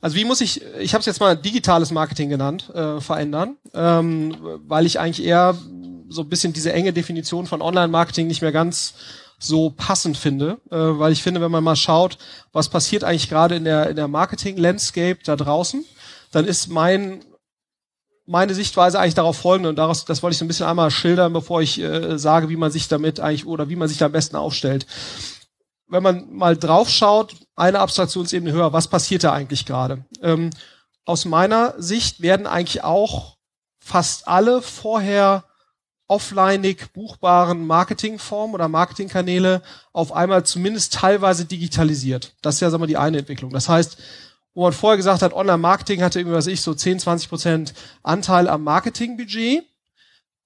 Also wie muss ich, ich habe es jetzt mal digitales Marketing genannt, äh, verändern, ähm, weil ich eigentlich eher so ein bisschen diese enge Definition von Online-Marketing nicht mehr ganz so passend finde, äh, weil ich finde, wenn man mal schaut, was passiert eigentlich gerade in der, in der Marketing-Landscape da draußen, dann ist mein meine Sichtweise eigentlich darauf folgende und daraus, das wollte ich so ein bisschen einmal schildern, bevor ich äh, sage, wie man sich damit eigentlich oder wie man sich da am besten aufstellt. Wenn man mal draufschaut, eine Abstraktionsebene höher, was passiert da eigentlich gerade? Ähm, aus meiner Sicht werden eigentlich auch fast alle vorher offlineig buchbaren Marketingformen oder Marketingkanäle auf einmal zumindest teilweise digitalisiert. Das ist ja sagen wir, die eine Entwicklung. Das heißt, wo man vorher gesagt hat, Online-Marketing hatte irgendwie, was ich, so 10, 20 Prozent Anteil am Marketingbudget,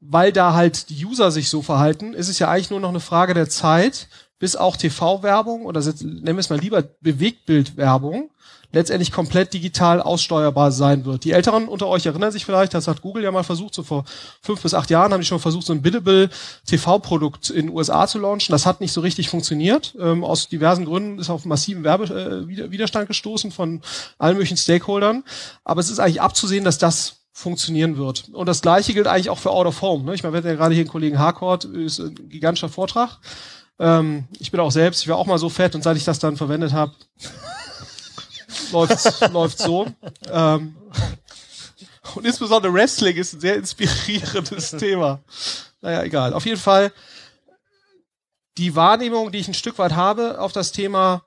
weil da halt die User sich so verhalten, ist es ja eigentlich nur noch eine Frage der Zeit, bis auch TV-Werbung oder nennen wir es mal lieber Bewegtbildwerbung letztendlich komplett digital aussteuerbar sein wird. Die Älteren unter euch erinnern sich vielleicht, das hat Google ja mal versucht, so vor fünf bis acht Jahren haben die schon versucht, so ein biddable TV-Produkt in den USA zu launchen. Das hat nicht so richtig funktioniert. Ähm, aus diversen Gründen ist auf massiven Werbewiderstand äh, gestoßen von allen möglichen Stakeholdern. Aber es ist eigentlich abzusehen, dass das funktionieren wird. Und das Gleiche gilt eigentlich auch für Out of Home. Ne? Ich meine, wir hatten ja gerade hier einen Kollegen Harcourt, ist ein gigantischer Vortrag. Ähm, ich bin auch selbst, ich war auch mal so fett und seit ich das dann verwendet habe, läuft läuft so. Ähm, und insbesondere Wrestling ist ein sehr inspirierendes Thema. Naja, egal. Auf jeden Fall die Wahrnehmung, die ich ein Stück weit habe auf das Thema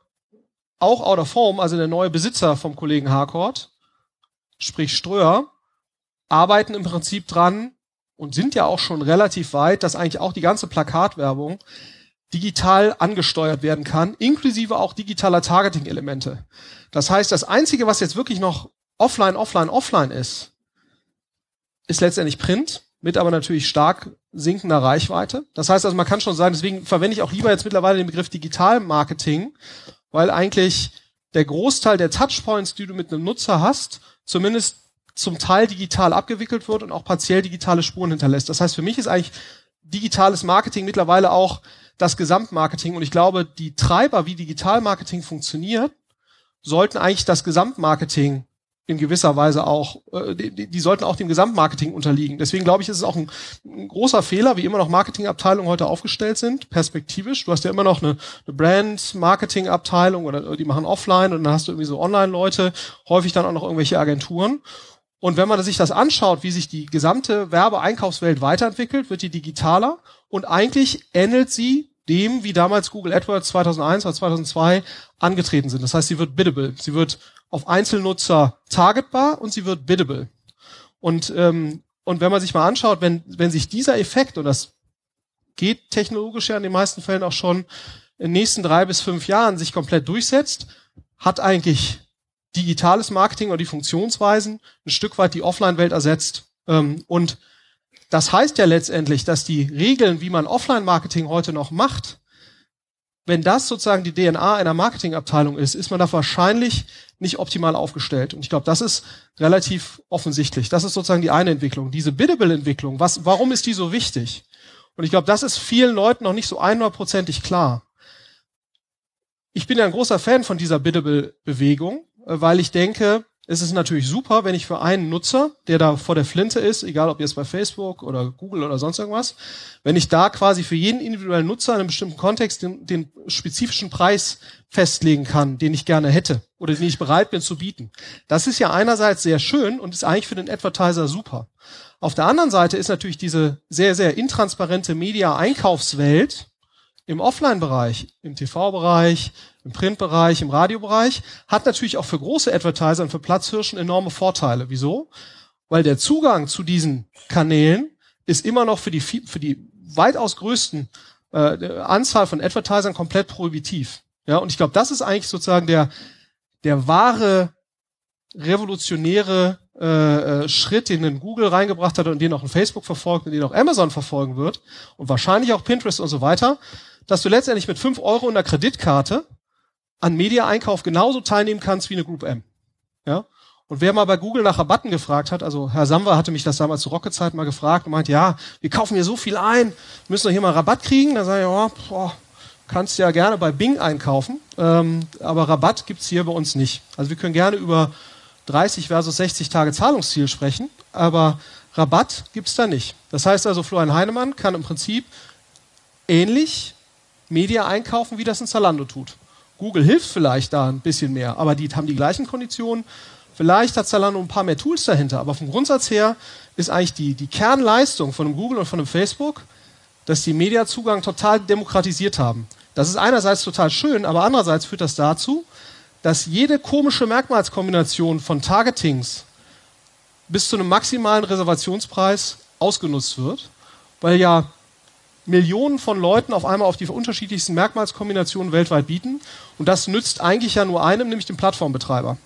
auch out of home, also der neue Besitzer vom Kollegen Harcourt, sprich Ströer, arbeiten im Prinzip dran und sind ja auch schon relativ weit, dass eigentlich auch die ganze Plakatwerbung digital angesteuert werden kann, inklusive auch digitaler Targeting-Elemente. Das heißt, das Einzige, was jetzt wirklich noch offline, offline, offline ist, ist letztendlich Print, mit aber natürlich stark sinkender Reichweite. Das heißt also, man kann schon sagen, deswegen verwende ich auch lieber jetzt mittlerweile den Begriff Digital-Marketing, weil eigentlich der Großteil der Touchpoints, die du mit einem Nutzer hast, zumindest zum Teil digital abgewickelt wird und auch partiell digitale Spuren hinterlässt. Das heißt, für mich ist eigentlich digitales Marketing mittlerweile auch das Gesamtmarketing. Und ich glaube, die Treiber, wie Digitalmarketing funktioniert, sollten eigentlich das Gesamtmarketing in gewisser Weise auch, äh, die, die sollten auch dem Gesamtmarketing unterliegen. Deswegen glaube ich, ist es auch ein, ein, großer Fehler, wie immer noch Marketingabteilungen heute aufgestellt sind, perspektivisch. Du hast ja immer noch eine, eine Brand-Marketing-Abteilung oder die machen offline und dann hast du irgendwie so Online-Leute, häufig dann auch noch irgendwelche Agenturen. Und wenn man sich das anschaut, wie sich die gesamte Werbeeinkaufswelt weiterentwickelt, wird die digitaler und eigentlich ähnelt sie dem, wie damals Google AdWords 2001 oder 2002 angetreten sind. Das heißt, sie wird biddable. Sie wird auf Einzelnutzer targetbar und sie wird biddable. Und, ähm, und wenn man sich mal anschaut, wenn, wenn sich dieser Effekt, und das geht technologisch ja in den meisten Fällen auch schon in den nächsten drei bis fünf Jahren sich komplett durchsetzt, hat eigentlich digitales Marketing oder die Funktionsweisen ein Stück weit die Offline-Welt ersetzt. Ähm, und das heißt ja letztendlich, dass die Regeln, wie man Offline-Marketing heute noch macht, wenn das sozusagen die DNA einer Marketingabteilung ist, ist man da wahrscheinlich nicht optimal aufgestellt. Und ich glaube, das ist relativ offensichtlich. Das ist sozusagen die eine Entwicklung. Diese Biddable-Entwicklung, was, warum ist die so wichtig? Und ich glaube, das ist vielen Leuten noch nicht so einhundertprozentig klar. Ich bin ja ein großer Fan von dieser Biddable-Bewegung, äh, weil ich denke, es ist natürlich super, wenn ich für einen Nutzer, der da vor der Flinte ist, egal ob jetzt bei Facebook oder Google oder sonst irgendwas, wenn ich da quasi für jeden individuellen Nutzer in einem bestimmten Kontext den, den spezifischen Preis festlegen kann, den ich gerne hätte oder den ich bereit bin zu bieten. Das ist ja einerseits sehr schön und ist eigentlich für den Advertiser super. Auf der anderen Seite ist natürlich diese sehr, sehr intransparente Media-Einkaufswelt im Offline-Bereich, im TV-Bereich, im Print-Bereich, im Radiobereich, hat natürlich auch für große Advertiser und für Platzhirschen enorme Vorteile. Wieso? Weil der Zugang zu diesen Kanälen ist immer noch für die, für die weitaus größten äh, Anzahl von Advertisern komplett prohibitiv. Ja, und ich glaube, das ist eigentlich sozusagen der, der wahre revolutionäre äh, äh, Schritt, den in Google reingebracht hat und den auch in Facebook verfolgt und den auch Amazon verfolgen wird und wahrscheinlich auch Pinterest und so weiter, dass du letztendlich mit fünf Euro in der Kreditkarte an Media-Einkauf genauso teilnehmen kannst wie eine Group M. Ja? Und wer mal bei Google nach Rabatten gefragt hat, also Herr Samwer hatte mich das damals zu Rocket-Zeit mal gefragt und meint, ja, wir kaufen hier so viel ein, müssen wir hier mal Rabatt kriegen? Da sage ich, oh, boah, kannst ja gerne bei Bing einkaufen, ähm, aber Rabatt gibt's hier bei uns nicht. Also wir können gerne über 30 versus 60 Tage Zahlungsziel sprechen, aber Rabatt gibt's da nicht. Das heißt also, Florian Heinemann kann im Prinzip ähnlich Media einkaufen, wie das ein Zalando tut. Google hilft vielleicht da ein bisschen mehr, aber die haben die gleichen Konditionen. Vielleicht hat Zalando ein paar mehr Tools dahinter, aber vom Grundsatz her ist eigentlich die, die Kernleistung von einem Google und von einem Facebook, dass die Mediazugang total demokratisiert haben. Das ist einerseits total schön, aber andererseits führt das dazu, dass jede komische Merkmalskombination von Targetings bis zu einem maximalen Reservationspreis ausgenutzt wird, weil ja Millionen von Leuten auf einmal auf die unterschiedlichsten Merkmalskombinationen weltweit bieten. Und das nützt eigentlich ja nur einem, nämlich dem Plattformbetreiber.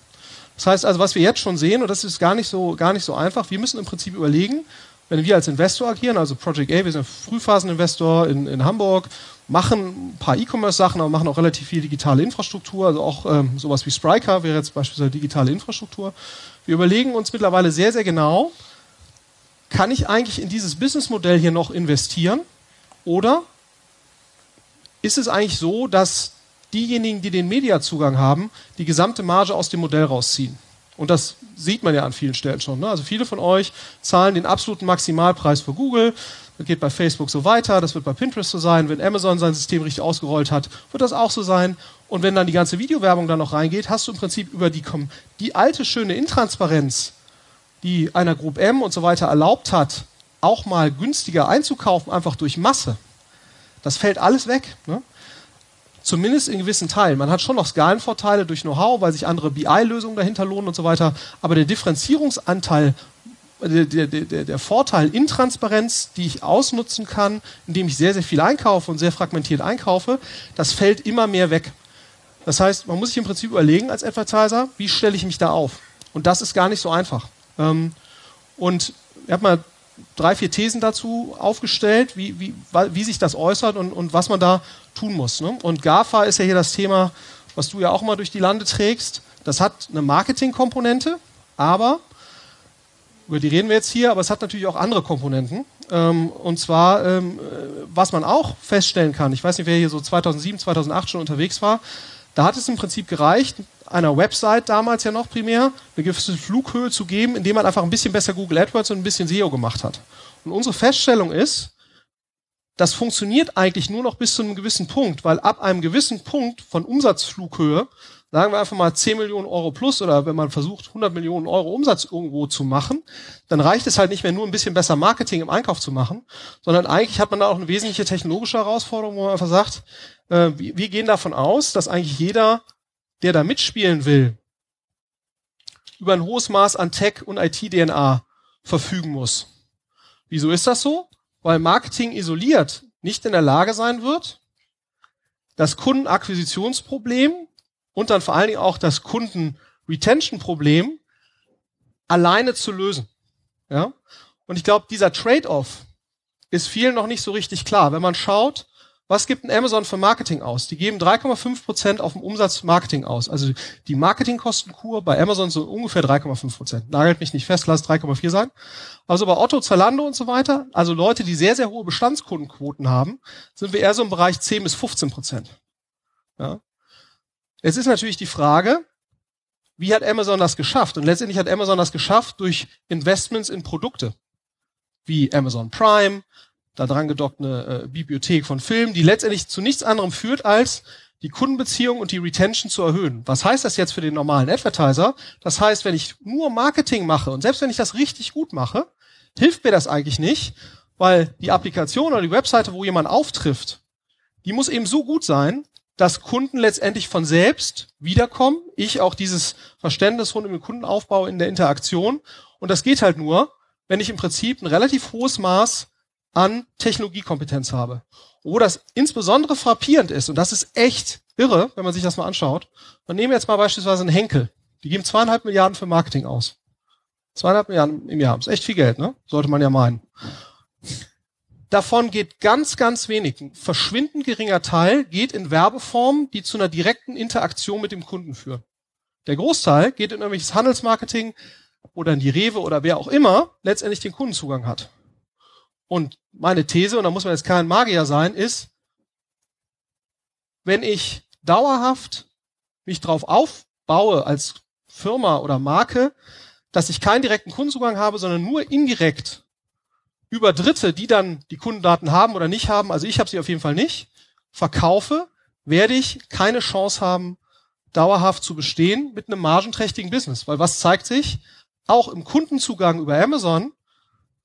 Das heißt also, was wir jetzt schon sehen, und das ist gar nicht so, gar nicht so einfach, wir müssen im Prinzip überlegen, wenn wir als Investor agieren, also Project A, wir sind Frühphaseninvestor in, in Hamburg, machen ein paar E-Commerce-Sachen, aber machen auch relativ viel digitale Infrastruktur, also auch ähm, sowas wie Spryker wäre jetzt beispielsweise digitale Infrastruktur. Wir überlegen uns mittlerweile sehr, sehr genau, kann ich eigentlich in dieses Businessmodell hier noch investieren oder ist es eigentlich so, dass diejenigen, die den Mediazugang haben, die gesamte Marge aus dem Modell rausziehen? Und das sieht man ja an vielen Stellen schon. Ne? Also viele von euch zahlen den absoluten Maximalpreis für Google. Das geht bei Facebook so weiter, das wird bei Pinterest so sein. Wenn Amazon sein System richtig ausgerollt hat, wird das auch so sein. Und wenn dann die ganze Videowerbung dann noch reingeht, hast du im Prinzip über die, die alte schöne Intransparenz, die einer Group M und so weiter erlaubt hat, auch mal günstiger einzukaufen, einfach durch Masse. Das fällt alles weg. Ne? Zumindest in gewissen Teilen. Man hat schon noch Skalenvorteile durch Know-how, weil sich andere BI-Lösungen dahinter lohnen und so weiter. Aber der Differenzierungsanteil, der, der, der, der Vorteil Intransparenz, die ich ausnutzen kann, indem ich sehr, sehr viel einkaufe und sehr fragmentiert einkaufe, das fällt immer mehr weg. Das heißt, man muss sich im Prinzip überlegen als Advertiser, wie stelle ich mich da auf? Und das ist gar nicht so einfach. Ähm, und ich habe mal drei, vier Thesen dazu aufgestellt, wie, wie, wie sich das äußert und, und was man da tun muss. Ne? Und GAFA ist ja hier das Thema, was du ja auch mal durch die Lande trägst. Das hat eine Marketingkomponente, aber, über die reden wir jetzt hier, aber es hat natürlich auch andere Komponenten. Ähm, und zwar, ähm, was man auch feststellen kann, ich weiß nicht, wer hier so 2007, 2008 schon unterwegs war, da hat es im Prinzip gereicht, einer Website damals ja noch primär, eine gewisse Flughöhe zu geben, indem man einfach ein bisschen besser Google AdWords und ein bisschen SEO gemacht hat. Und unsere Feststellung ist, das funktioniert eigentlich nur noch bis zu einem gewissen Punkt, weil ab einem gewissen Punkt von Umsatzflughöhe, sagen wir einfach mal 10 Millionen Euro plus oder wenn man versucht 100 Millionen Euro Umsatz irgendwo zu machen, dann reicht es halt nicht mehr nur ein bisschen besser Marketing im Einkauf zu machen, sondern eigentlich hat man da auch eine wesentliche technologische Herausforderung, wo man einfach sagt, äh, wir, wir gehen davon aus, dass eigentlich jeder, der da mitspielen will, über ein hohes Maß an Tech und IT-DNA verfügen muss. Wieso ist das so? weil Marketing isoliert nicht in der Lage sein wird, das Kundenakquisitionsproblem und dann vor allen Dingen auch das Kunden-Retention-Problem alleine zu lösen. Ja? Und ich glaube, dieser Trade-off ist vielen noch nicht so richtig klar. Wenn man schaut, was gibt ein Amazon für Marketing aus? Die geben 3,5 Prozent auf dem Umsatz Marketing aus. Also die Marketingkostenkur bei Amazon so ungefähr 3,5 Prozent. Nagelt mich nicht fest, lass 3,4 sein. Also bei Otto, Zalando und so weiter, also Leute, die sehr, sehr hohe Bestandskundenquoten haben, sind wir eher so im Bereich 10 bis 15 Prozent. Ja. Jetzt ist natürlich die Frage, wie hat Amazon das geschafft? Und letztendlich hat Amazon das geschafft durch Investments in Produkte wie Amazon Prime, da dran gedockt eine äh, Bibliothek von Filmen, die letztendlich zu nichts anderem führt, als die Kundenbeziehung und die Retention zu erhöhen. Was heißt das jetzt für den normalen Advertiser? Das heißt, wenn ich nur Marketing mache und selbst wenn ich das richtig gut mache, hilft mir das eigentlich nicht, weil die Applikation oder die Webseite, wo jemand auftrifft, die muss eben so gut sein, dass Kunden letztendlich von selbst wiederkommen. Ich auch dieses Verständnis rund um den Kundenaufbau in der Interaktion. Und das geht halt nur, wenn ich im Prinzip ein relativ hohes Maß an Technologiekompetenz habe. Wo das insbesondere frappierend ist, und das ist echt irre, wenn man sich das mal anschaut. Man nehmen jetzt mal beispielsweise einen Henkel. Die geben zweieinhalb Milliarden für Marketing aus. Zweieinhalb Milliarden im Jahr. Ist echt viel Geld, ne? Sollte man ja meinen. Davon geht ganz, ganz wenig. Ein verschwindend geringer Teil geht in Werbeformen, die zu einer direkten Interaktion mit dem Kunden führen. Der Großteil geht in irgendwelches Handelsmarketing oder in die Rewe oder wer auch immer letztendlich den Kundenzugang hat. Und meine These, und da muss man jetzt kein Magier sein, ist, wenn ich dauerhaft mich drauf aufbaue als Firma oder Marke, dass ich keinen direkten Kundenzugang habe, sondern nur indirekt über Dritte, die dann die Kundendaten haben oder nicht haben, also ich habe sie auf jeden Fall nicht, verkaufe, werde ich keine Chance haben, dauerhaft zu bestehen mit einem margenträchtigen Business. Weil was zeigt sich? Auch im Kundenzugang über Amazon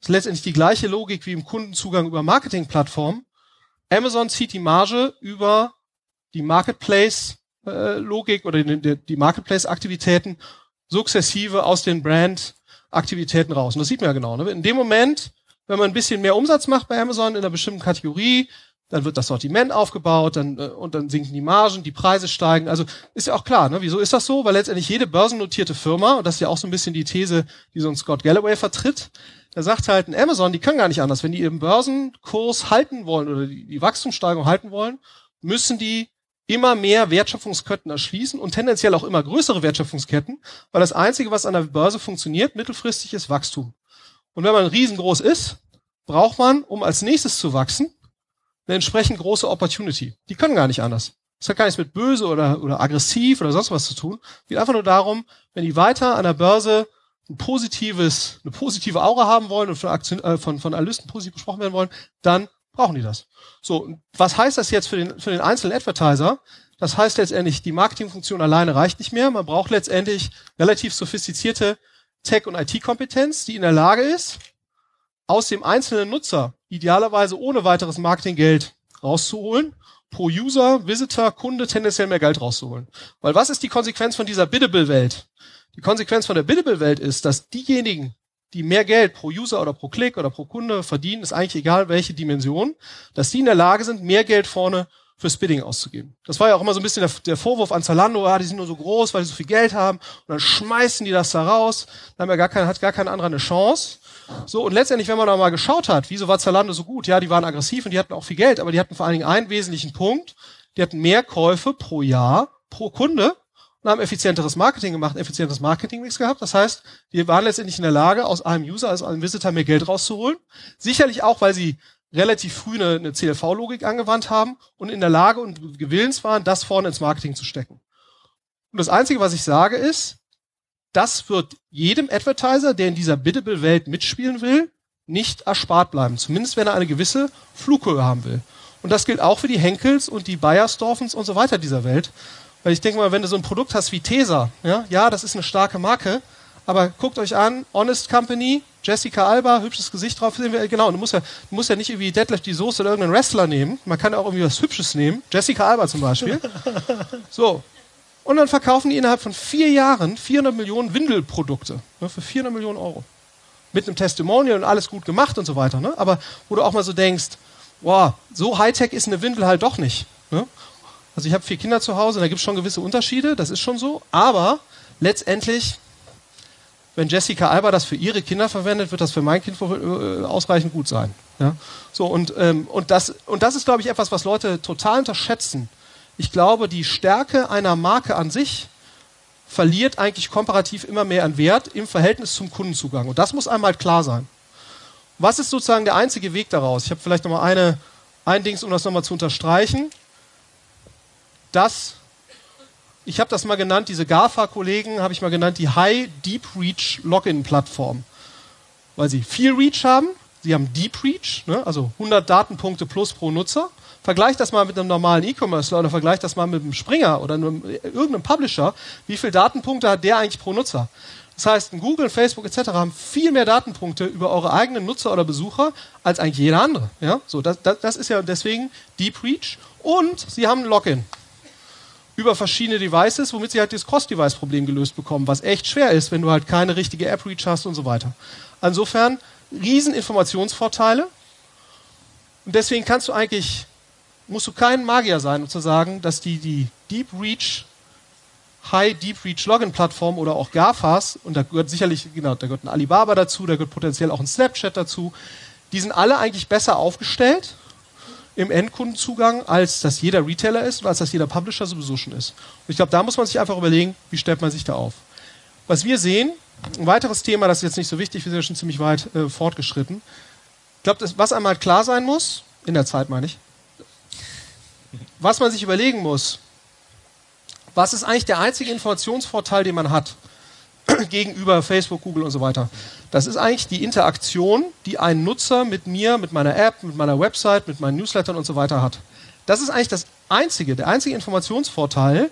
ist letztendlich die gleiche Logik wie im Kundenzugang über Marketingplattformen. Amazon zieht die Marge über die Marketplace-Logik äh, oder die, die Marketplace-Aktivitäten sukzessive aus den Brand-Aktivitäten raus. Und das sieht man ja genau. Ne? In dem Moment, wenn man ein bisschen mehr Umsatz macht bei Amazon in einer bestimmten Kategorie, dann wird das Sortiment aufgebaut, dann äh, und dann sinken die Margen, die Preise steigen. Also ist ja auch klar, ne? Wieso ist das so? Weil letztendlich jede börsennotierte Firma, und das ist ja auch so ein bisschen die These, die so ein Scott Galloway vertritt, da sagt halt ein Amazon, die können gar nicht anders. Wenn die ihren Börsenkurs halten wollen oder die, die Wachstumssteigerung halten wollen, müssen die immer mehr Wertschöpfungsketten erschließen und tendenziell auch immer größere Wertschöpfungsketten, weil das Einzige, was an der Börse funktioniert, mittelfristig ist Wachstum. Und wenn man riesengroß ist, braucht man, um als nächstes zu wachsen, eine entsprechend große Opportunity. Die können gar nicht anders. Das hat gar nichts mit böse oder, oder aggressiv oder sonst was zu tun. Es geht einfach nur darum, wenn die weiter an der Börse ein positives, eine positive Aura haben wollen und von, Aktien, äh, von, von Analysten positiv besprochen werden wollen, dann brauchen die das. So, was heißt das jetzt für den, für den einzelnen Advertiser? Das heißt letztendlich, die Marketingfunktion alleine reicht nicht mehr. Man braucht letztendlich relativ sophistizierte Tech- und IT-Kompetenz, die in der Lage ist, aus dem einzelnen Nutzer idealerweise ohne weiteres Marketinggeld rauszuholen, pro User, Visitor, Kunde tendenziell mehr Geld rauszuholen. Weil was ist die Konsequenz von dieser Biddable-Welt? Die Konsequenz von der Biddable-Welt ist, dass diejenigen, die mehr Geld pro User oder pro Klick oder pro Kunde verdienen, ist eigentlich egal welche Dimension, dass die in der Lage sind, mehr Geld vorne fürs Bidding auszugeben. Das war ja auch immer so ein bisschen der, der Vorwurf an Zalando, ah, die sind nur so groß, weil die so viel Geld haben und dann schmeißen die das da raus, dann haben ja gar kein, hat gar kein anderer eine Chance. So, und letztendlich, wenn man da mal geschaut hat, wieso war Zalando so gut? Ja, die waren aggressiv und die hatten auch viel Geld, aber die hatten vor allen Dingen einen wesentlichen Punkt. Die hatten mehr Käufe pro Jahr, pro Kunde und haben effizienteres Marketing gemacht, effizientes Marketingmix gehabt. Das heißt, die waren letztendlich in der Lage, aus einem User, aus einem Visitor mehr Geld rauszuholen. Sicherlich auch, weil sie relativ früh eine, eine CLV-Logik angewandt haben und in der Lage und gewillens waren, das vorne ins Marketing zu stecken. Und das Einzige, was ich sage, ist, das wird jedem Advertiser, der in dieser Biddable-Welt mitspielen will, nicht erspart bleiben. Zumindest wenn er eine gewisse Flughöhe haben will. Und das gilt auch für die Henkels und die Bayersdorfens und so weiter dieser Welt. Weil ich denke mal, wenn du so ein Produkt hast wie Tesa, ja, ja, das ist eine starke Marke, aber guckt euch an, Honest Company, Jessica Alba, hübsches Gesicht drauf, sehen wir, genau, du musst ja, du musst ja nicht irgendwie Deadlift die Soße oder irgendeinen Wrestler nehmen, man kann ja auch irgendwie was Hübsches nehmen, Jessica Alba zum Beispiel. So. Und dann verkaufen die innerhalb von vier Jahren 400 Millionen Windelprodukte, ne, für 400 Millionen Euro. Mit einem Testimonial und alles gut gemacht und so weiter, ne? aber wo du auch mal so denkst, wow, so Hightech ist eine Windel halt doch nicht. Ne? Also ich habe vier Kinder zu Hause, da gibt es schon gewisse Unterschiede, das ist schon so, aber letztendlich wenn Jessica Alba das für ihre Kinder verwendet, wird das für mein Kind äh, ausreichend gut sein. Ja? So, und, ähm, und, das, und das ist, glaube ich, etwas, was Leute total unterschätzen. Ich glaube, die Stärke einer Marke an sich verliert eigentlich komparativ immer mehr an Wert im Verhältnis zum Kundenzugang. Und das muss einmal klar sein. Was ist sozusagen der einzige Weg daraus? Ich habe vielleicht nochmal eine, ein Dings, um das nochmal zu unterstreichen. Das ich habe das mal genannt, diese GAFA-Kollegen habe ich mal genannt, die High Deep Reach Login-Plattform. Weil sie viel Reach haben, sie haben Deep Reach, ne, also 100 Datenpunkte plus pro Nutzer. Vergleich das mal mit einem normalen E-Commerce oder vergleich das mal mit einem Springer oder einem, irgendeinem Publisher. Wie viele Datenpunkte hat der eigentlich pro Nutzer? Das heißt, Google, Facebook etc. haben viel mehr Datenpunkte über eure eigenen Nutzer oder Besucher als eigentlich jeder andere. Ja? So, das, das, das ist ja deswegen Deep Reach. Und sie haben ein Login über verschiedene Devices, womit sie halt das Cross-Device-Problem gelöst bekommen, was echt schwer ist, wenn du halt keine richtige App-Reach hast und so weiter. Insofern riesen Informationsvorteile. Und deswegen kannst du eigentlich, musst du kein Magier sein, um zu sagen, dass die, die Deep Reach, High Deep Reach Login Plattform oder auch GAFAs, und da gehört sicherlich, genau, da gehört ein Alibaba dazu, da gehört potenziell auch ein Snapchat dazu, die sind alle eigentlich besser aufgestellt im Endkundenzugang, als das jeder Retailer ist und als das jeder Publisher sowieso schon ist. Und ich glaube, da muss man sich einfach überlegen, wie stellt man sich da auf. Was wir sehen, ein weiteres Thema, das ist jetzt nicht so wichtig, wir sind ja schon ziemlich weit äh, fortgeschritten. Ich glaube, was einmal klar sein muss, in der Zeit meine ich, was man sich überlegen muss, was ist eigentlich der einzige Informationsvorteil, den man hat? gegenüber Facebook, Google und so weiter. Das ist eigentlich die Interaktion, die ein Nutzer mit mir, mit meiner App, mit meiner Website, mit meinen Newslettern und so weiter hat. Das ist eigentlich das einzige, der einzige Informationsvorteil,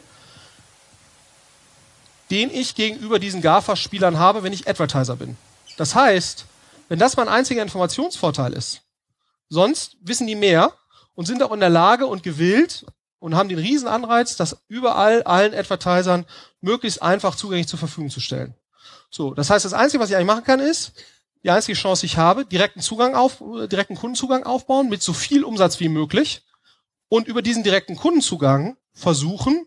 den ich gegenüber diesen GAFA-Spielern habe, wenn ich Advertiser bin. Das heißt, wenn das mein einziger Informationsvorteil ist, sonst wissen die mehr und sind auch in der Lage und gewillt und haben den riesen Anreiz, das überall allen Advertisern möglichst einfach zugänglich zur Verfügung zu stellen. So, das heißt, das Einzige, was ich eigentlich machen kann, ist, die einzige Chance, die ich habe, direkten Zugang auf, direkten Kundenzugang aufbauen mit so viel Umsatz wie möglich und über diesen direkten Kundenzugang versuchen,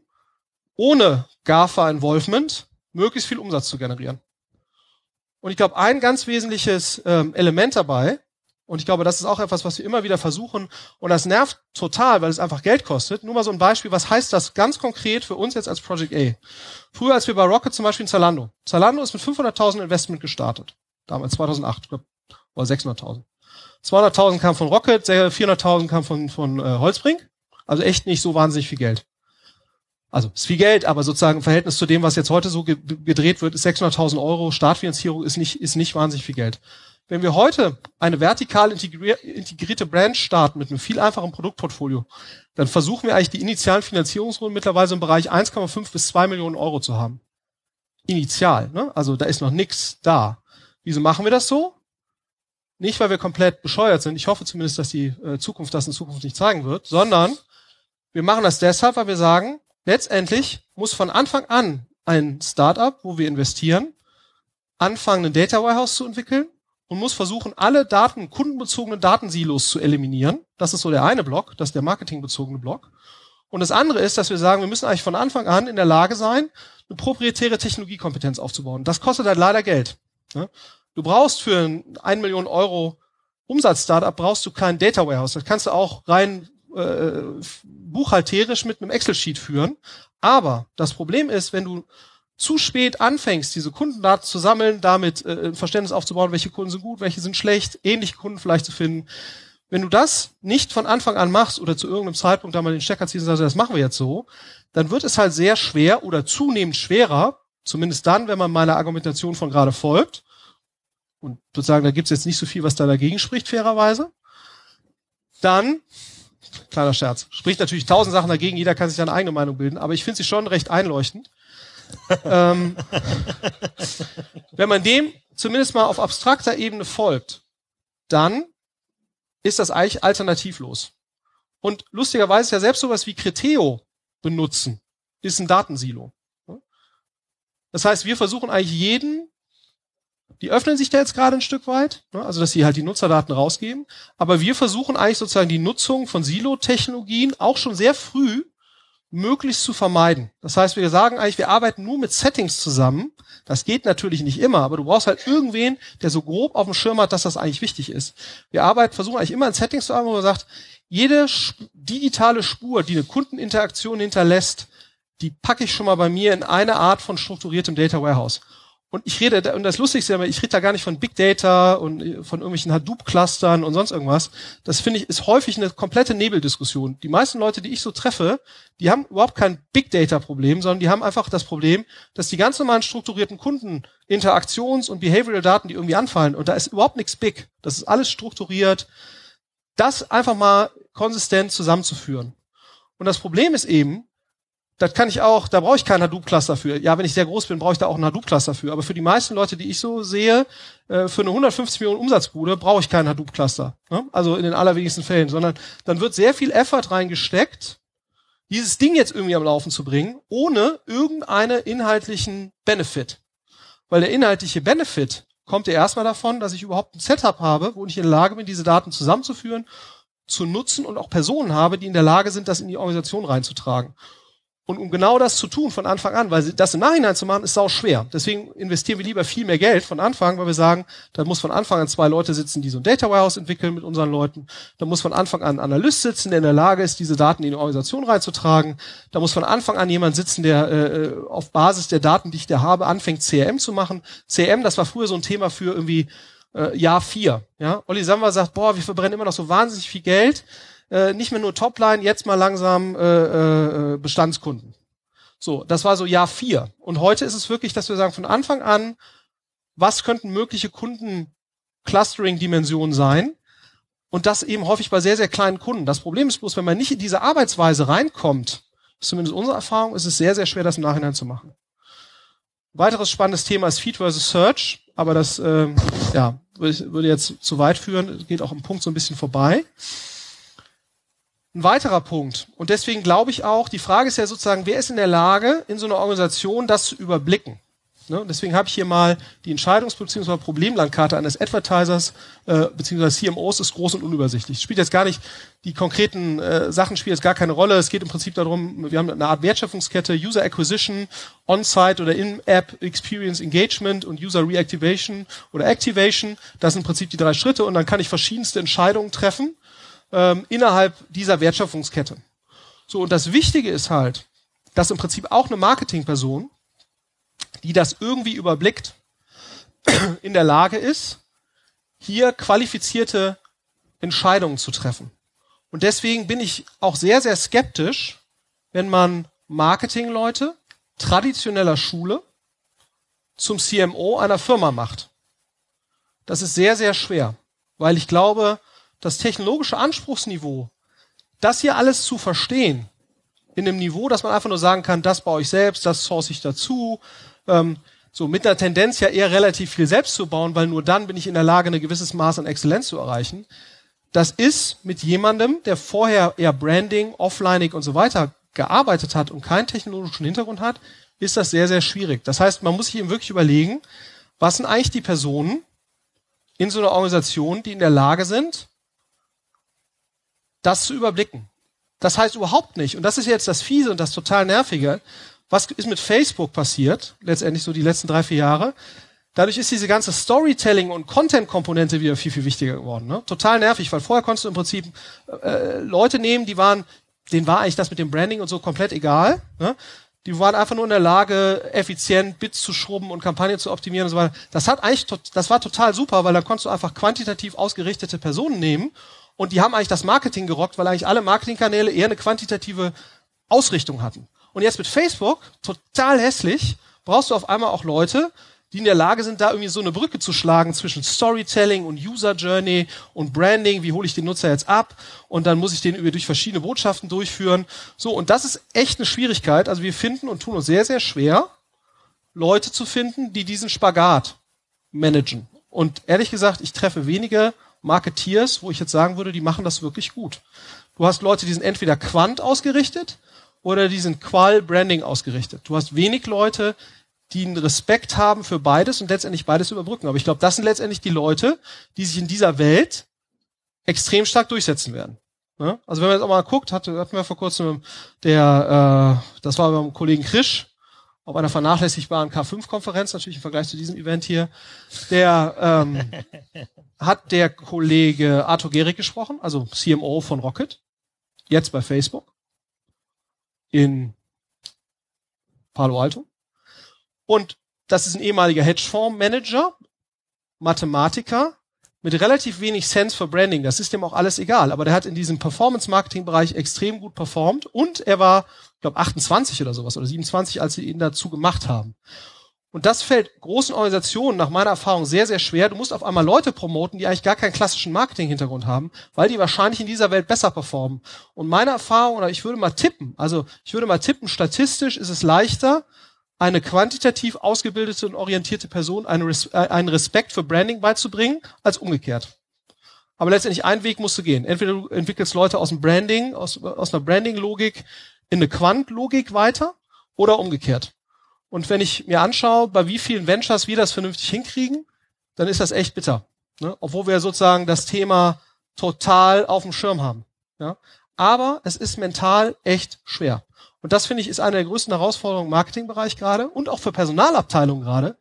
ohne GAFA-Involvement möglichst viel Umsatz zu generieren. Und ich glaube, ein ganz wesentliches ähm, Element dabei, und ich glaube, das ist auch etwas, was wir immer wieder versuchen, und das nervt total, weil es einfach Geld kostet. Nur mal so ein Beispiel, was heißt das ganz konkret für uns jetzt als Project A? Früher, als wir bei Rocket zum Beispiel in Zalando. Zalando ist mit 500.000 Investment gestartet. Damals 2008, glaub, oder 600.000. 200.000 kam von Rocket, 400.000 kam von, von äh, Holzbrink. Also echt nicht so wahnsinnig viel Geld. Also ist viel Geld, aber sozusagen im Verhältnis zu dem, was jetzt heute so ge gedreht wird, ist 600.000 Euro Startfinanzierung ist nicht, ist nicht wahnsinnig viel Geld. Wenn wir heute eine vertikal integrierte Brand starten mit einem viel einfachen Produktportfolio, dann versuchen wir eigentlich die initialen Finanzierungsrunden mittlerweile im Bereich 1,5 bis 2 Millionen Euro zu haben. Initial, ne? Also da ist noch nichts da. Wieso machen wir das so? Nicht, weil wir komplett bescheuert sind. Ich hoffe zumindest, dass die äh, Zukunft das in Zukunft nicht zeigen wird, sondern wir machen das deshalb, weil wir sagen, letztendlich muss von Anfang an ein Startup, wo wir investieren, anfangen, ein Data Warehouse zu entwickeln und muss versuchen, alle Daten, kundenbezogenen Datensilos zu eliminieren. Das ist so der eine Block, das ist der marketingbezogene Block. Und das andere ist, dass wir sagen, wir müssen eigentlich von Anfang an in der Lage sein, eine proprietäre Technologiekompetenz aufzubauen. Das kostet halt leider Geld. Du brauchst für ein 1 Million Euro Umsatz-Startup brauchst du kein Data Warehouse. Das kannst du auch rein äh, buchhalterisch mit einem Excel-Sheet führen. Aber das Problem ist, wenn du zu spät anfängst, diese Kundendaten zu sammeln, damit äh, ein Verständnis aufzubauen, welche Kunden sind gut, welche sind schlecht, ähnliche Kunden vielleicht zu finden. Wenn du das nicht von Anfang an machst oder zu irgendeinem Zeitpunkt da mal den Stecker ziehst und sagst, das machen wir jetzt so, dann wird es halt sehr schwer oder zunehmend schwerer, zumindest dann, wenn man meiner Argumentation von gerade folgt, und sozusagen, da gibt's jetzt nicht so viel, was da dagegen spricht, fairerweise, dann Kleiner Scherz. Spricht natürlich tausend Sachen dagegen, jeder kann sich seine eigene Meinung bilden, aber ich finde sie schon recht einleuchtend. Ähm, wenn man dem zumindest mal auf abstrakter Ebene folgt, dann ist das eigentlich alternativlos. Und lustigerweise ist ja selbst sowas wie Criteo benutzen, ist ein Datensilo. Das heißt, wir versuchen eigentlich jeden die öffnen sich da jetzt gerade ein Stück weit, ne? also dass sie halt die Nutzerdaten rausgeben. Aber wir versuchen eigentlich sozusagen die Nutzung von Silo-Technologien auch schon sehr früh möglichst zu vermeiden. Das heißt, wir sagen eigentlich, wir arbeiten nur mit Settings zusammen. Das geht natürlich nicht immer, aber du brauchst halt irgendwen, der so grob auf dem Schirm hat, dass das eigentlich wichtig ist. Wir arbeiten, versuchen eigentlich immer in Settings zu arbeiten, wo man sagt, jede digitale Spur, die eine Kundeninteraktion hinterlässt, die packe ich schon mal bei mir in eine Art von strukturiertem Data Warehouse. Und ich rede, und das Lustigste, ich rede da gar nicht von Big Data und äh, von irgendwelchen Hadoop-Clustern und sonst irgendwas. Das finde ich, ist häufig eine komplette Nebeldiskussion. Die meisten Leute, die ich so treffe, die haben überhaupt kein Big Data-Problem, sondern die haben einfach das Problem, dass die ganz normalen strukturierten Kunden Interaktions- und Behavioral-Daten, die irgendwie anfallen, und da ist überhaupt nichts Big. Das ist alles strukturiert. Das einfach mal konsistent zusammenzuführen. Und das Problem ist eben, das kann ich auch, da brauche ich keinen Hadoop-Cluster für. Ja, wenn ich sehr groß bin, brauche ich da auch einen Hadoop-Cluster für. Aber für die meisten Leute, die ich so sehe, äh, für eine 150 Millionen Umsatzbude brauche ich keinen Hadoop-Cluster. Ne? Also in den allerwenigsten Fällen, sondern dann wird sehr viel Effort reingesteckt, dieses Ding jetzt irgendwie am Laufen zu bringen, ohne irgendeinen inhaltlichen Benefit. Weil der inhaltliche Benefit kommt ja erstmal davon, dass ich überhaupt ein Setup habe, wo ich in der Lage bin, diese Daten zusammenzuführen, zu nutzen und auch Personen habe, die in der Lage sind, das in die Organisation reinzutragen. Und um genau das zu tun von Anfang an, weil das im Nachhinein zu machen, ist sau schwer. Deswegen investieren wir lieber viel mehr Geld von Anfang, weil wir sagen, da muss von Anfang an zwei Leute sitzen, die so ein Data Warehouse entwickeln mit unseren Leuten. Da muss von Anfang an ein Analyst sitzen, der in der Lage ist, diese Daten in die Organisation reinzutragen. Da muss von Anfang an jemand sitzen, der äh, auf Basis der Daten, die ich da habe, anfängt CRM zu machen. CRM, das war früher so ein Thema für irgendwie äh, Jahr vier. Ja, Olli Samba sagt, boah, wir verbrennen immer noch so wahnsinnig viel Geld äh, nicht mehr nur Topline, jetzt mal langsam äh, äh, Bestandskunden. So, das war so Jahr vier. Und heute ist es wirklich, dass wir sagen, von Anfang an, was könnten mögliche Kunden-Clustering-Dimensionen sein? Und das eben häufig bei sehr, sehr kleinen Kunden. Das Problem ist bloß, wenn man nicht in diese Arbeitsweise reinkommt, zumindest unsere Erfahrung, ist es sehr, sehr schwer, das im Nachhinein zu machen. Weiteres spannendes Thema ist Feed versus Search, aber das äh, ja, würde jetzt zu weit führen, geht auch im Punkt so ein bisschen vorbei. Ein weiterer Punkt, und deswegen glaube ich auch, die Frage ist ja sozusagen, wer ist in der Lage, in so einer Organisation das zu überblicken? Ne? Deswegen habe ich hier mal die Entscheidungs- bzw. Problemlandkarte eines Advertisers äh, bzw. CMOs ist groß und unübersichtlich. Spielt jetzt gar nicht, die konkreten äh, Sachen spielen jetzt gar keine Rolle. Es geht im Prinzip darum, wir haben eine Art Wertschöpfungskette, User Acquisition, On-Site oder In-App Experience Engagement und User Reactivation oder Activation. Das sind im Prinzip die drei Schritte und dann kann ich verschiedenste Entscheidungen treffen ähm, innerhalb dieser Wertschöpfungskette. So, und das Wichtige ist halt, dass im Prinzip auch eine Marketingperson die das irgendwie überblickt, in der Lage ist, hier qualifizierte Entscheidungen zu treffen. Und deswegen bin ich auch sehr, sehr skeptisch, wenn man Marketingleute traditioneller Schule zum CMO einer Firma macht. Das ist sehr, sehr schwer, weil ich glaube, das technologische Anspruchsniveau, das hier alles zu verstehen, in einem Niveau, dass man einfach nur sagen kann, das baue ich selbst, das source ich dazu, ähm, so mit einer Tendenz ja eher relativ viel selbst zu bauen, weil nur dann bin ich in der Lage, ein gewisses Maß an Exzellenz zu erreichen. Das ist mit jemandem, der vorher eher Branding, Offlining und so weiter gearbeitet hat und keinen technologischen Hintergrund hat, ist das sehr, sehr schwierig. Das heißt, man muss sich eben wirklich überlegen, was sind eigentlich die Personen in so einer Organisation, die in der Lage sind, das zu überblicken. Das heißt überhaupt nicht, und das ist jetzt das Fiese und das total Nervige, was ist mit Facebook passiert, letztendlich so die letzten drei, vier Jahre? Dadurch ist diese ganze Storytelling- und Content-Komponente wieder viel, viel wichtiger geworden. Ne? Total nervig, weil vorher konntest du im Prinzip äh, Leute nehmen, die waren, denen war eigentlich das mit dem Branding und so komplett egal. Ne? Die waren einfach nur in der Lage, effizient Bits zu schrubben und Kampagnen zu optimieren und so weiter. Das hat eigentlich, das war total super, weil dann konntest du einfach quantitativ ausgerichtete Personen nehmen und die haben eigentlich das Marketing gerockt, weil eigentlich alle Marketingkanäle eher eine quantitative Ausrichtung hatten. Und jetzt mit Facebook, total hässlich, brauchst du auf einmal auch Leute, die in der Lage sind, da irgendwie so eine Brücke zu schlagen zwischen Storytelling und User Journey und Branding. Wie hole ich den Nutzer jetzt ab? Und dann muss ich den über durch verschiedene Botschaften durchführen. So, und das ist echt eine Schwierigkeit. Also wir finden und tun uns sehr, sehr schwer, Leute zu finden, die diesen Spagat managen. Und ehrlich gesagt, ich treffe wenige Marketeers, wo ich jetzt sagen würde, die machen das wirklich gut. Du hast Leute, die sind entweder quant ausgerichtet, oder die sind Qual-Branding ausgerichtet. Du hast wenig Leute, die einen Respekt haben für beides und letztendlich beides überbrücken. Aber ich glaube, das sind letztendlich die Leute, die sich in dieser Welt extrem stark durchsetzen werden. Ne? Also wenn man jetzt auch mal guckt, hatte, hatten wir vor kurzem der, äh, das war beim Kollegen Krisch auf einer vernachlässigbaren K5-Konferenz, natürlich im Vergleich zu diesem Event hier, der ähm, hat der Kollege Arthur Gehrig gesprochen, also CMO von Rocket, jetzt bei Facebook in Palo Alto. Und das ist ein ehemaliger Hedgefondsmanager, Mathematiker mit relativ wenig Sense für Branding. Das ist dem auch alles egal. Aber der hat in diesem Performance-Marketing-Bereich extrem gut performt und er war, ich glaube, 28 oder sowas oder 27, als sie ihn dazu gemacht haben. Und das fällt großen Organisationen nach meiner Erfahrung sehr, sehr schwer. Du musst auf einmal Leute promoten, die eigentlich gar keinen klassischen Marketing-Hintergrund haben, weil die wahrscheinlich in dieser Welt besser performen. Und meine Erfahrung, oder ich würde mal tippen, also ich würde mal tippen, statistisch ist es leichter, eine quantitativ ausgebildete und orientierte Person einen, äh, einen Respekt für Branding beizubringen, als umgekehrt. Aber letztendlich ein Weg musst du gehen. Entweder du entwickelst Leute aus dem Branding, aus, aus einer Branding-Logik in eine Quant-Logik weiter oder umgekehrt. Und wenn ich mir anschaue, bei wie vielen Ventures wir das vernünftig hinkriegen, dann ist das echt bitter. Ne? Obwohl wir sozusagen das Thema total auf dem Schirm haben. Ja? Aber es ist mental echt schwer. Und das finde ich ist eine der größten Herausforderungen im Marketingbereich gerade und auch für Personalabteilungen gerade,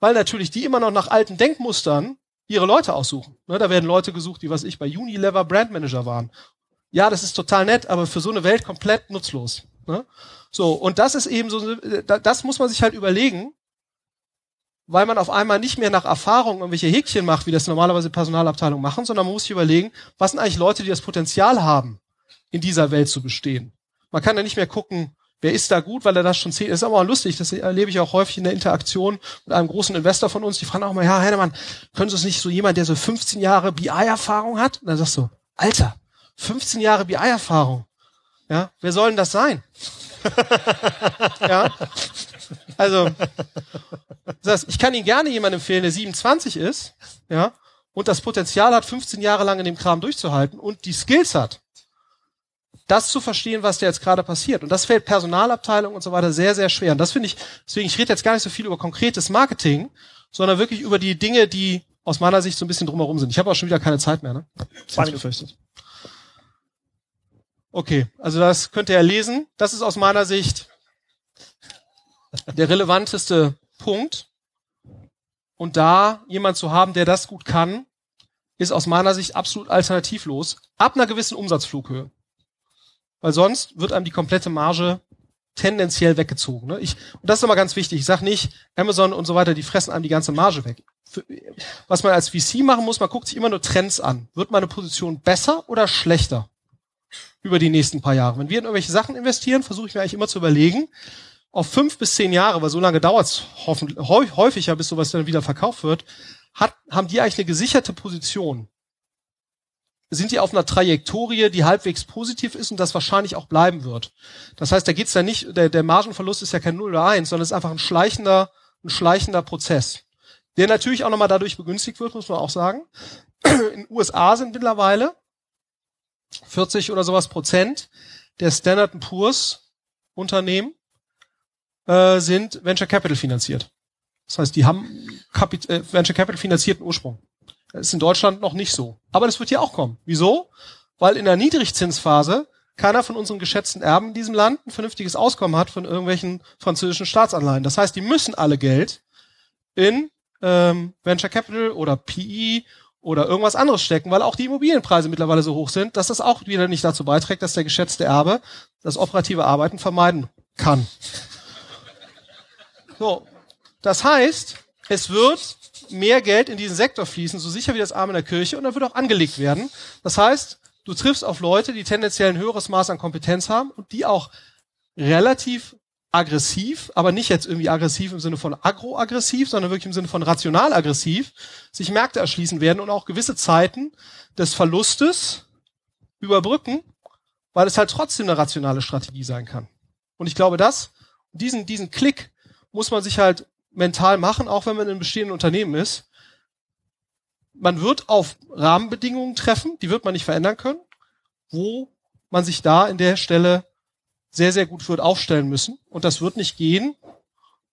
weil natürlich die immer noch nach alten Denkmustern ihre Leute aussuchen. Ne, da werden Leute gesucht, die was ich bei Unilever Brandmanager waren. Ja, das ist total nett, aber für so eine Welt komplett nutzlos. Ne? So, und das ist eben so, das muss man sich halt überlegen, weil man auf einmal nicht mehr nach Erfahrung irgendwelche Häkchen macht, wie das normalerweise Personalabteilungen machen, sondern man muss sich überlegen, was sind eigentlich Leute, die das Potenzial haben, in dieser Welt zu bestehen. Man kann ja nicht mehr gucken, Wer ist da gut, weil er das schon zehn, das ist aber auch lustig, das erlebe ich auch häufig in der Interaktion mit einem großen Investor von uns, die fragen auch mal, ja, Heinemann, können Sie es nicht so jemand, der so 15 Jahre BI-Erfahrung hat? Und dann sagst du, Alter, 15 Jahre BI-Erfahrung. Ja, wer soll denn das sein? ja. Also, das heißt, ich kann Ihnen gerne jemanden empfehlen, der 27 ist, ja, und das Potenzial hat, 15 Jahre lang in dem Kram durchzuhalten und die Skills hat das zu verstehen, was da jetzt gerade passiert. Und das fällt Personalabteilung und so weiter sehr, sehr schwer. Und das finde ich, deswegen, ich rede jetzt gar nicht so viel über konkretes Marketing, sondern wirklich über die Dinge, die aus meiner Sicht so ein bisschen drumherum sind. Ich habe auch schon wieder keine Zeit mehr, ne? Zwei befürchtet. Okay, also das könnt ihr ja lesen. Das ist aus meiner Sicht der relevanteste Punkt. Und da jemand zu haben, der das gut kann, ist aus meiner Sicht absolut alternativlos. Ab einer gewissen Umsatzflughöhe weil sonst wird einem die komplette Marge tendenziell weggezogen. Ne? Ich, und das ist immer ganz wichtig. Ich sage nicht, Amazon und so weiter, die fressen einem die ganze Marge weg. Für, was man als VC machen muss, man guckt sich immer nur Trends an. Wird meine Position besser oder schlechter über die nächsten paar Jahre? Wenn wir in irgendwelche Sachen investieren, versuche ich mir eigentlich immer zu überlegen, auf fünf bis zehn Jahre, weil so lange dauert es häufig ja, bis sowas dann wieder verkauft wird, hat, haben die eigentlich eine gesicherte Position sind die auf einer Trajektorie, die halbwegs positiv ist und das wahrscheinlich auch bleiben wird. Das heißt, da geht's ja nicht, der, der Margenverlust ist ja kein 0 oder 1, sondern es ist einfach ein schleichender, ein schleichender Prozess. Der natürlich auch nochmal dadurch begünstigt wird, muss man auch sagen. In den USA sind mittlerweile 40 oder sowas Prozent der Standard Poor's Unternehmen äh, sind Venture Capital finanziert. Das heißt, die haben Kapit äh, Venture Capital finanzierten Ursprung. Das ist in Deutschland noch nicht so. Aber das wird hier auch kommen. Wieso? Weil in der Niedrigzinsphase keiner von unseren geschätzten Erben in diesem Land ein vernünftiges Auskommen hat von irgendwelchen französischen Staatsanleihen. Das heißt, die müssen alle Geld in ähm, Venture Capital oder PE oder irgendwas anderes stecken, weil auch die Immobilienpreise mittlerweile so hoch sind, dass das auch wieder nicht dazu beiträgt, dass der geschätzte Erbe das operative Arbeiten vermeiden kann. So, das heißt, es wird mehr Geld in diesen Sektor fließen, so sicher wie das Arm in der Kirche, und dann wird auch angelegt werden. Das heißt, du triffst auf Leute, die tendenziell ein höheres Maß an Kompetenz haben und die auch relativ aggressiv, aber nicht jetzt irgendwie aggressiv im Sinne von agroaggressiv, sondern wirklich im Sinne von rational aggressiv, sich Märkte erschließen werden und auch gewisse Zeiten des Verlustes überbrücken, weil es halt trotzdem eine rationale Strategie sein kann. Und ich glaube, das, diesen, diesen Klick muss man sich halt mental machen, auch wenn man in einem bestehenden Unternehmen ist. Man wird auf Rahmenbedingungen treffen, die wird man nicht verändern können, wo man sich da in der Stelle sehr, sehr gut wird aufstellen müssen. Und das wird nicht gehen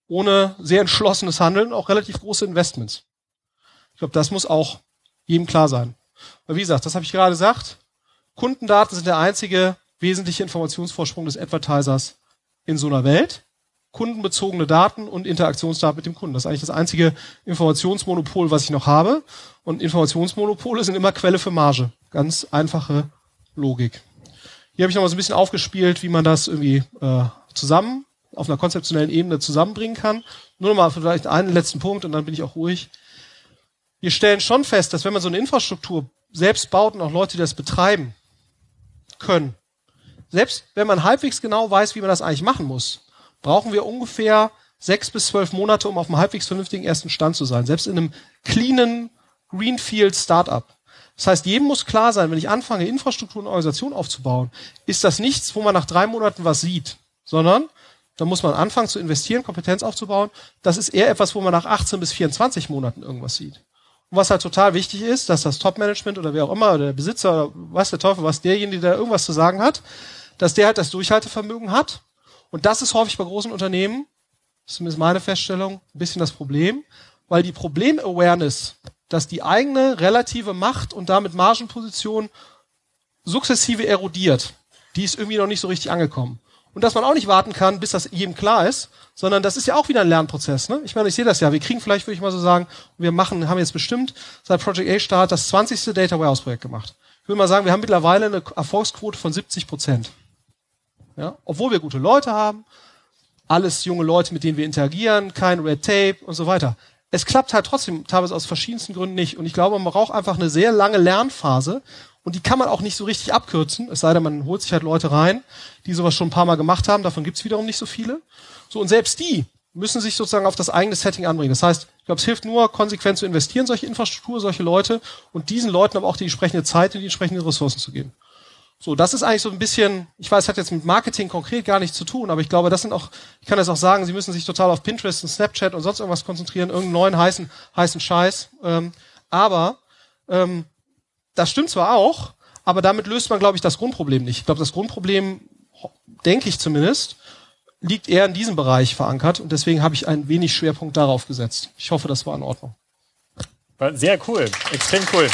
ohne sehr entschlossenes Handeln, auch relativ große Investments. Ich glaube, das muss auch jedem klar sein. Aber wie gesagt, das habe ich gerade gesagt. Kundendaten sind der einzige wesentliche Informationsvorsprung des Advertisers in so einer Welt kundenbezogene Daten und Interaktionsdaten mit dem Kunden. Das ist eigentlich das einzige Informationsmonopol, was ich noch habe. Und Informationsmonopole sind immer Quelle für Marge. Ganz einfache Logik. Hier habe ich noch mal so ein bisschen aufgespielt, wie man das irgendwie äh, zusammen auf einer konzeptionellen Ebene zusammenbringen kann. Nur noch mal vielleicht einen letzten Punkt und dann bin ich auch ruhig. Wir stellen schon fest, dass wenn man so eine Infrastruktur selbst baut und auch Leute, die das betreiben können, selbst wenn man halbwegs genau weiß, wie man das eigentlich machen muss, brauchen wir ungefähr sechs bis zwölf Monate, um auf einem halbwegs vernünftigen ersten Stand zu sein. Selbst in einem cleanen Greenfield Startup. Das heißt, jedem muss klar sein, wenn ich anfange, Infrastruktur und Organisation aufzubauen, ist das nichts, wo man nach drei Monaten was sieht, sondern da muss man anfangen zu investieren, Kompetenz aufzubauen. Das ist eher etwas, wo man nach 18 bis 24 Monaten irgendwas sieht. Und was halt total wichtig ist, dass das Top-Management oder wer auch immer, oder der Besitzer oder was der Teufel, was derjenige, der irgendwas zu sagen hat, dass der halt das Durchhaltevermögen hat und das ist häufig bei großen Unternehmen, zumindest meine Feststellung, ein bisschen das Problem, weil die Problem-Awareness, dass die eigene relative Macht und damit Margenposition sukzessive erodiert, die ist irgendwie noch nicht so richtig angekommen. Und dass man auch nicht warten kann, bis das jedem klar ist, sondern das ist ja auch wieder ein Lernprozess. Ne? Ich meine, ich sehe das ja. Wir kriegen vielleicht, würde ich mal so sagen, wir machen, haben jetzt bestimmt seit Project A-Start das 20. Data Warehouse Projekt gemacht. Ich würde mal sagen, wir haben mittlerweile eine Erfolgsquote von 70 Prozent. Ja? Obwohl wir gute Leute haben, alles junge Leute, mit denen wir interagieren, kein Red Tape und so weiter. Es klappt halt trotzdem teilweise aus verschiedensten Gründen nicht. Und ich glaube, man braucht einfach eine sehr lange Lernphase. und die kann man auch nicht so richtig abkürzen, es sei denn, man holt sich halt Leute rein, die sowas schon ein paar Mal gemacht haben, davon gibt's wiederum nicht so viele. So, und selbst die müssen sich sozusagen auf das eigene Setting anbringen. Das heißt, ich glaube, es hilft nur, konsequent zu investieren, solche Infrastruktur, solche Leute und diesen Leuten aber auch die entsprechende Zeit und die entsprechenden Ressourcen zu geben. So, das ist eigentlich so ein bisschen, ich weiß, hat jetzt mit Marketing konkret gar nichts zu tun, aber ich glaube, das sind auch, ich kann das auch sagen, Sie müssen sich total auf Pinterest und Snapchat und sonst irgendwas konzentrieren, irgendeinen neuen heißen, heißen Scheiß. Ähm, aber ähm, das stimmt zwar auch, aber damit löst man, glaube ich, das Grundproblem nicht. Ich glaube, das Grundproblem, denke ich zumindest, liegt eher in diesem Bereich verankert und deswegen habe ich einen wenig Schwerpunkt darauf gesetzt. Ich hoffe, das war in Ordnung. War sehr cool, extrem cool.